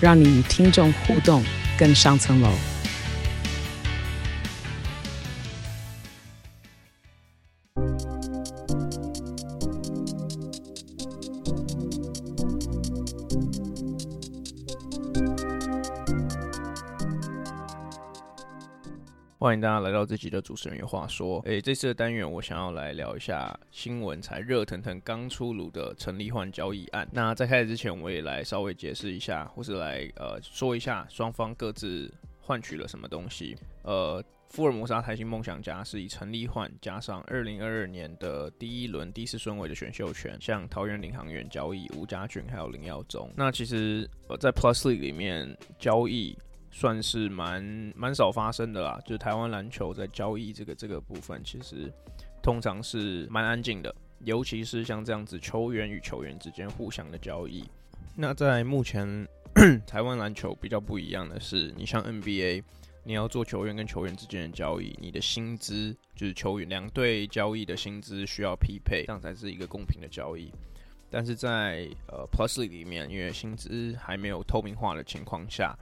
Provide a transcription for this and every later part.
让你与听众互动更上层楼。欢迎大家来到这集的主持人有话说。诶，这次的单元我想要来聊一下新闻才热腾腾刚出炉的陈立焕交易案。那在开始之前，我也来稍微解释一下，或是来呃说一下双方各自换取了什么东西。呃，福尔摩沙台新梦想家是以陈立焕加上二零二二年的第一轮第四顺位的选秀权，向桃园领航员交易吴家俊还有林耀宗。那其实呃在 Plus League 里面交易。算是蛮蛮少发生的啦，就是台湾篮球在交易这个这个部分，其实通常是蛮安静的，尤其是像这样子球员与球员之间互相的交易。那在目前 台湾篮球比较不一样的是，你像 NBA，你要做球员跟球员之间的交易，你的薪资就是球员两队交易的薪资需要匹配，这样才是一个公平的交易。但是在呃 Plus 里里面，因为薪资还没有透明化的情况下。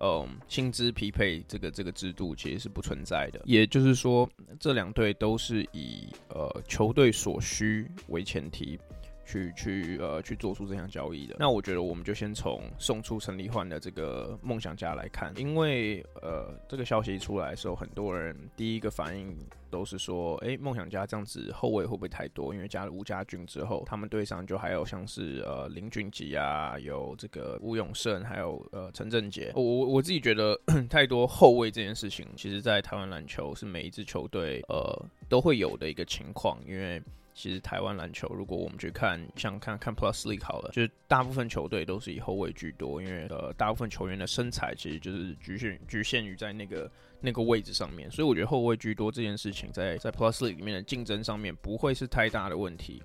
嗯，薪资匹配这个这个制度其实是不存在的，也就是说，这两队都是以呃球队所需为前提。去去呃去做出这项交易的，那我觉得我们就先从送出陈立焕的这个梦想家来看，因为呃这个消息出来的时候，很多人第一个反应都是说，哎、梦想家这样子后卫会不会太多？因为加了吴家俊之后，他们队上就还有像是呃林俊杰啊，有这个吴永胜，还有呃陈振杰。我我自己觉得 太多后卫这件事情，其实在台湾篮球是每一支球队呃都会有的一个情况，因为。其实台湾篮球，如果我们去看，像看看 Plus League 好了，就是大部分球队都是以后卫居多，因为呃，大部分球员的身材其实就是局限局限于在那个那个位置上面，所以我觉得后卫居多这件事情在在 Plus League 里面的竞争上面不会是太大的问题。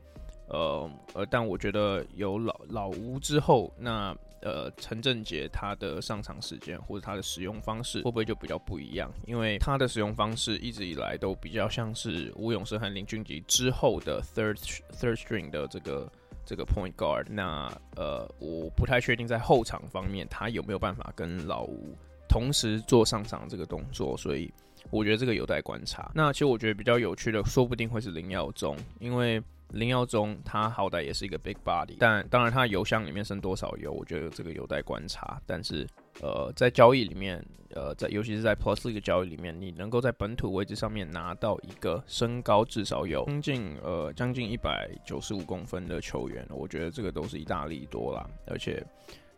呃呃，但我觉得有老老吴之后，那。呃，陈振杰他的上场时间或者他的使用方式会不会就比较不一样？因为他的使用方式一直以来都比较像是吴永生和林俊杰之后的 third third string 的这个这个 point guard。那呃，我不太确定在后场方面他有没有办法跟老吴同时做上场这个动作，所以我觉得这个有待观察。那其实我觉得比较有趣的，说不定会是林耀宗，因为。林耀宗他好歹也是一个 big body，但当然他的油箱里面剩多少油，我觉得这个有待观察。但是，呃，在交易里面，呃，在尤其是在 Plus 这个交易里面，你能够在本土位置上面拿到一个身高至少有将近呃将近一百九十五公分的球员，我觉得这个都是意大利多啦，而且。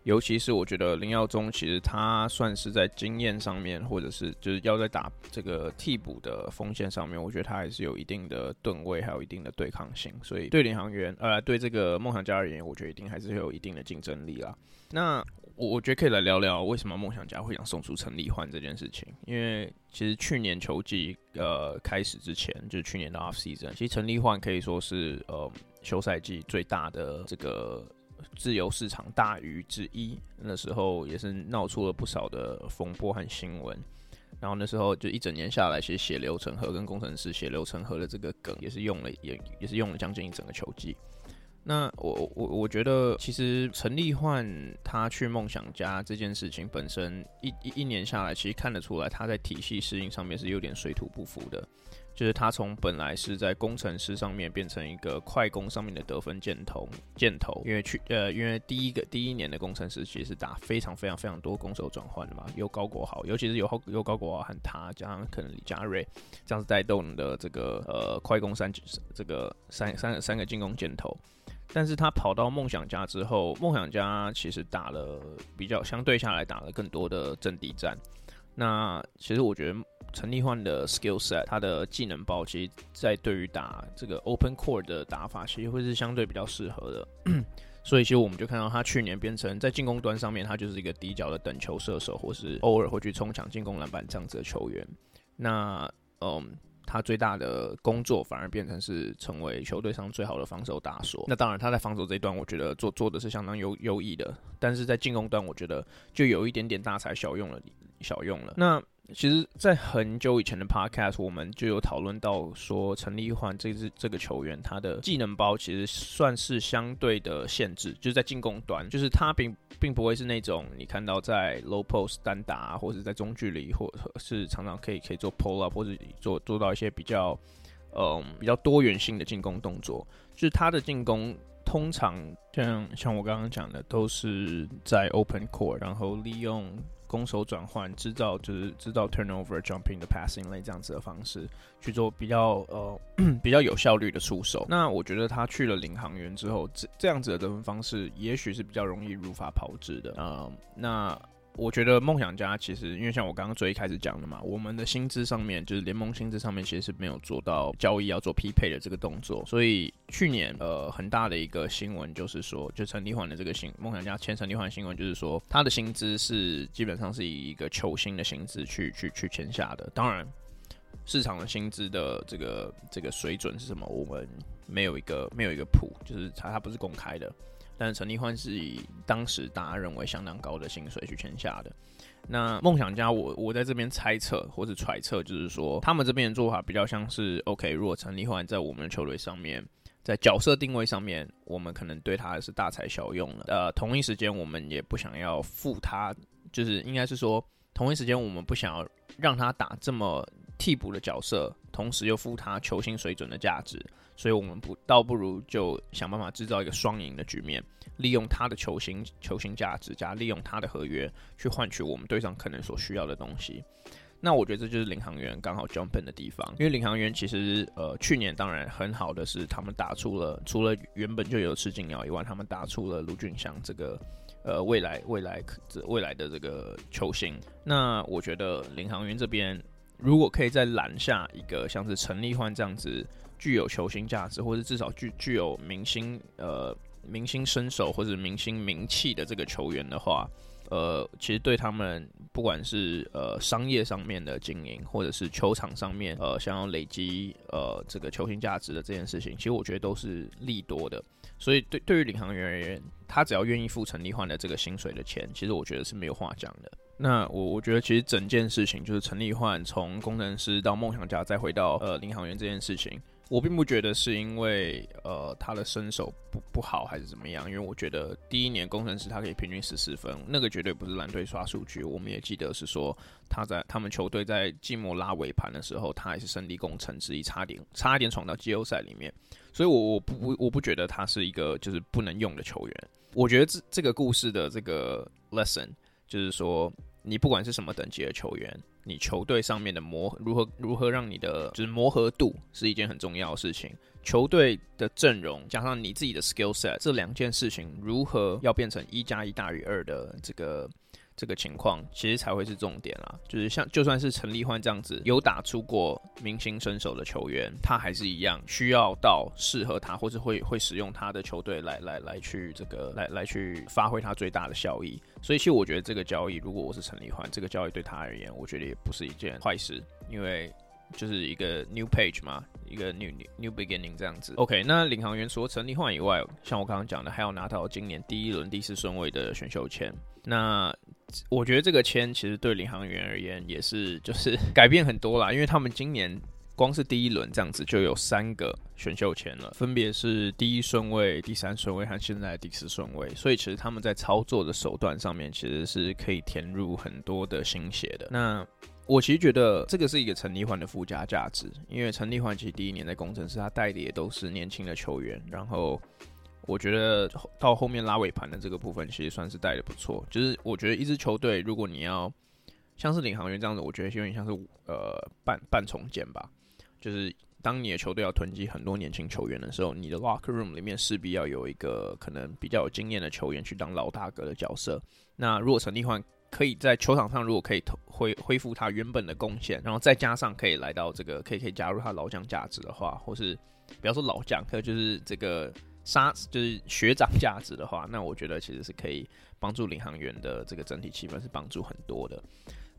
尤其是我觉得林耀宗，其实他算是在经验上面，或者是就是要在打这个替补的锋线上面，我觉得他还是有一定的吨位，还有一定的对抗性。所以对领航员，呃，对这个梦想家而言，我觉得一定还是有一定的竞争力啦。那我我觉得可以来聊聊为什么梦想家会想送出陈立焕这件事情，因为其实去年球季呃开始之前，就是去年的 off season，其实陈立焕可以说是呃休赛季最大的这个。自由市场大鱼之一，那时候也是闹出了不少的风波和新闻。然后那时候就一整年下来，其实血流成河跟工程师血流成河的这个梗也是用了，也也是用了将近一整个球季。那我我我觉得，其实陈立焕他去梦想家这件事情本身一一一年下来，其实看得出来他在体系适应上面是有点水土不服的。就是他从本来是在工程师上面变成一个快攻上面的得分箭头，箭头。因为去呃，因为第一个第一年的工程师其实是打非常非常非常多攻守转换的嘛，有高国豪，尤其是有有高国豪和他加上可能李佳瑞这样子带动的这个呃快攻三这个三三三个进攻箭头。但是他跑到梦想家之后，梦想家其实打了比较相对下来打了更多的阵地战。那其实我觉得。陈立焕的 skill set，他的技能包，其实，在对于打这个 open court 的打法，其实会是相对比较适合的。所以其实我们就看到他去年变成在进攻端上面，他就是一个底角的等球射手，或是偶尔会去冲抢进攻篮板这样子的球员。那嗯，他最大的工作反而变成是成为球队上最好的防守打手。那当然他在防守这一段，我觉得做做的是相当优优异的，但是在进攻端，我觉得就有一点点大材小用了，小用了。那其实，在很久以前的 Podcast，我们就有讨论到说，陈立焕这支这个球员，他的技能包其实算是相对的限制，就是在进攻端，就是他并并不会是那种你看到在 low post 单打，或者在中距离，或者是常常可以可以做 pull up，或者做做到一些比较嗯比较多元性的进攻动作。就是他的进攻通常像像我刚刚讲的，都是在 open court，然后利用。攻守转换，制造就是制造 turnover、jumping 的 passing 类这样子的方式去做比较呃 比较有效率的出手。那我觉得他去了领航员之后，这这样子的得分方式也许是比较容易如法炮制的啊、那我觉得梦想家其实，因为像我刚刚最一开始讲的嘛，我们的薪资上面就是联盟薪资上面其实是没有做到交易要做匹配的这个动作，所以去年呃很大的一个新闻就是说，就陈立焕的这个新梦想家签陈立焕新闻就是说，他的薪资是基本上是以一个球星的薪资去去去签下的。当然，市场的薪资的这个这个水准是什么，我们没有一个没有一个谱，就是他他不是公开的。但是陈立焕是以当时大家认为相当高的薪水去签下的。那梦想家我，我在这边猜测或者揣测，就是说他们这边的做法比较像是：OK，如果陈立焕在我们的球队上面，在角色定位上面，我们可能对他是大材小用了。呃，同一时间我们也不想要付他，就是应该是说，同一时间我们不想要让他打这么替补的角色，同时又付他球星水准的价值。所以，我们不倒不如就想办法制造一个双赢的局面，利用他的球星球星价值加利用他的合约去换取我们队上可能所需要的东西。那我觉得这就是领航员刚好 jump in 的地方，因为领航员其实呃去年当然很好的是他们打出了除了原本就有赤井鸟以外，他们打出了卢俊翔这个呃未来未来未来的这个球星。那我觉得领航员这边如果可以再揽下一个像是陈立焕这样子。具有球星价值，或者至少具具有明星呃明星身手或者明星名气的这个球员的话，呃，其实对他们不管是呃商业上面的经营，或者是球场上面呃想要累积呃这个球星价值的这件事情，其实我觉得都是利多的。所以对对于领航员而言，他只要愿意付陈立焕的这个薪水的钱，其实我觉得是没有话讲的。那我我觉得其实整件事情就是陈立焕从工程师到梦想家再回到呃领航员这件事情。我并不觉得是因为呃他的身手不不好还是怎么样，因为我觉得第一年工程师他可以平均十四分，那个绝对不是蓝队刷数据。我们也记得是说他在他们球队在季末拉尾盘的时候，他还是胜利工程之一，差点差点闯到季后赛里面。所以我我不我不觉得他是一个就是不能用的球员。我觉得这这个故事的这个 lesson 就是说，你不管是什么等级的球员。你球队上面的磨如何如何让你的就是磨合度是一件很重要的事情。球队的阵容加上你自己的 skill set 这两件事情如何要变成一加一大于二的这个。这个情况其实才会是重点啦，就是像就算是陈立焕这样子有打出过明星身手的球员，他还是一样需要到适合他或者会会使用他的球队来来来去这个来来去发挥他最大的效益。所以其实我觉得这个交易，如果我是陈立焕，这个交易对他而言，我觉得也不是一件坏事，因为就是一个 new page 嘛，一个 new new beginning 这样子。OK，那领航员除了陈立焕以外，像我刚刚讲的，还要拿到今年第一轮第四顺位的选秀签，那。我觉得这个签其实对领航员而言也是就是 改变很多啦，因为他们今年光是第一轮这样子就有三个选秀签了，分别是第一顺位、第三顺位和现在第四顺位，所以其实他们在操作的手段上面其实是可以填入很多的心血的。那我其实觉得这个是一个陈立焕的附加价值，因为陈立焕其实第一年在工程师，他带的也都是年轻的球员，然后。我觉得到后面拉尾盘的这个部分，其实算是带的不错。就是我觉得一支球队，如果你要像是领航员这样子，我觉得有点像是呃半半重建吧。就是当你的球队要囤积很多年轻球员的时候，你的 locker room 里面势必要有一个可能比较有经验的球员去当老大哥的角色。那如果陈立焕可以在球场上，如果可以投恢恢复他原本的贡献，然后再加上可以来到这个可以可以加入他老将价值的话，或是不要说老将，可就是这个。杀就是学长价值的话，那我觉得其实是可以帮助领航员的这个整体气氛是帮助很多的。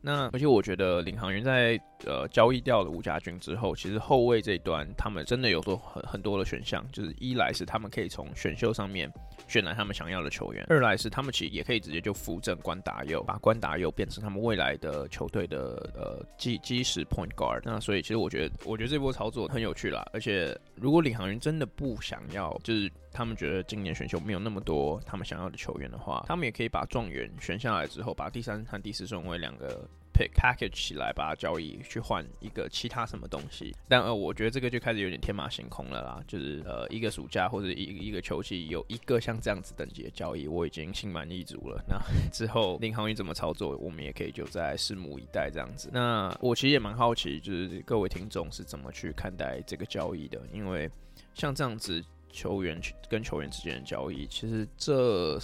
那而且我觉得领航员在呃交易掉了吴家军之后，其实后卫这一端他们真的有多很很多的选项，就是一来是他们可以从选秀上面选来他们想要的球员，二来是他们其实也可以直接就扶正关达佑，把关达佑变成他们未来的球队的呃基基石 point guard。那所以其实我觉得我觉得这波操作很有趣啦，而且如果领航员真的不想要，就是他们觉得今年选秀没有那么多他们想要的球员的话，他们也可以把状元选下来之后，把第三和第四顺位两个。Pick package 起来，把它交易去换一个其他什么东西，但呃，我觉得这个就开始有点天马行空了啦。就是呃，一个暑假或者一一个球季有一个像这样子等级的交易，我已经心满意足了。那 之后领航员怎么操作，我们也可以就在拭目以待这样子。那我其实也蛮好奇，就是各位听众是怎么去看待这个交易的？因为像这样子。球员跟球员之间的交易，其实这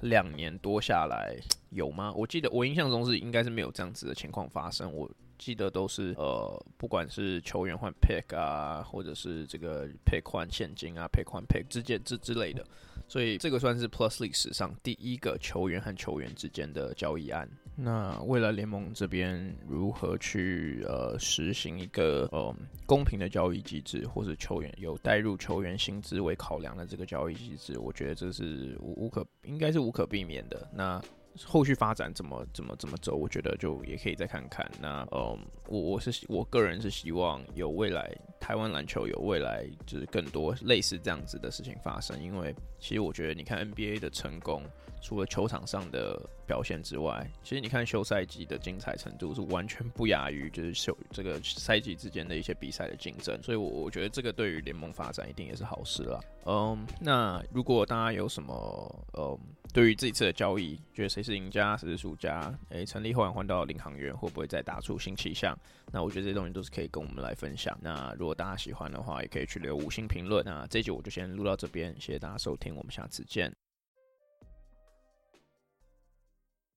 两年多下来有吗？我记得我印象中是应该是没有这样子的情况发生。我记得都是呃，不管是球员换 pick 啊，或者是这个 pick 换现金啊，pick 换 pick 之间之之类的。所以这个算是 Plus League 史上第一个球员和球员之间的交易案。那未来联盟这边如何去呃实行一个呃公平的交易机制，或者球员有带入球员薪资为考量的这个交易机制，我觉得这是无无可应该是无可避免的。那后续发展怎么怎么怎么走，我觉得就也可以再看看。那嗯，我我是我个人是希望有未来台湾篮球有未来，就是更多类似这样子的事情发生，因为其实我觉得你看 NBA 的成功。除了球场上的表现之外，其实你看休赛季的精彩程度是完全不亚于就是休这个赛季之间的一些比赛的竞争，所以我我觉得这个对于联盟发展一定也是好事啦。嗯，那如果大家有什么嗯对于这一次的交易，觉得谁是赢家谁是输家？诶，成立焕换到领航员会不会再打出新气象？那我觉得这些东西都是可以跟我们来分享。那如果大家喜欢的话，也可以去留五星评论。那这集我就先录到这边，谢谢大家收听，我们下次见。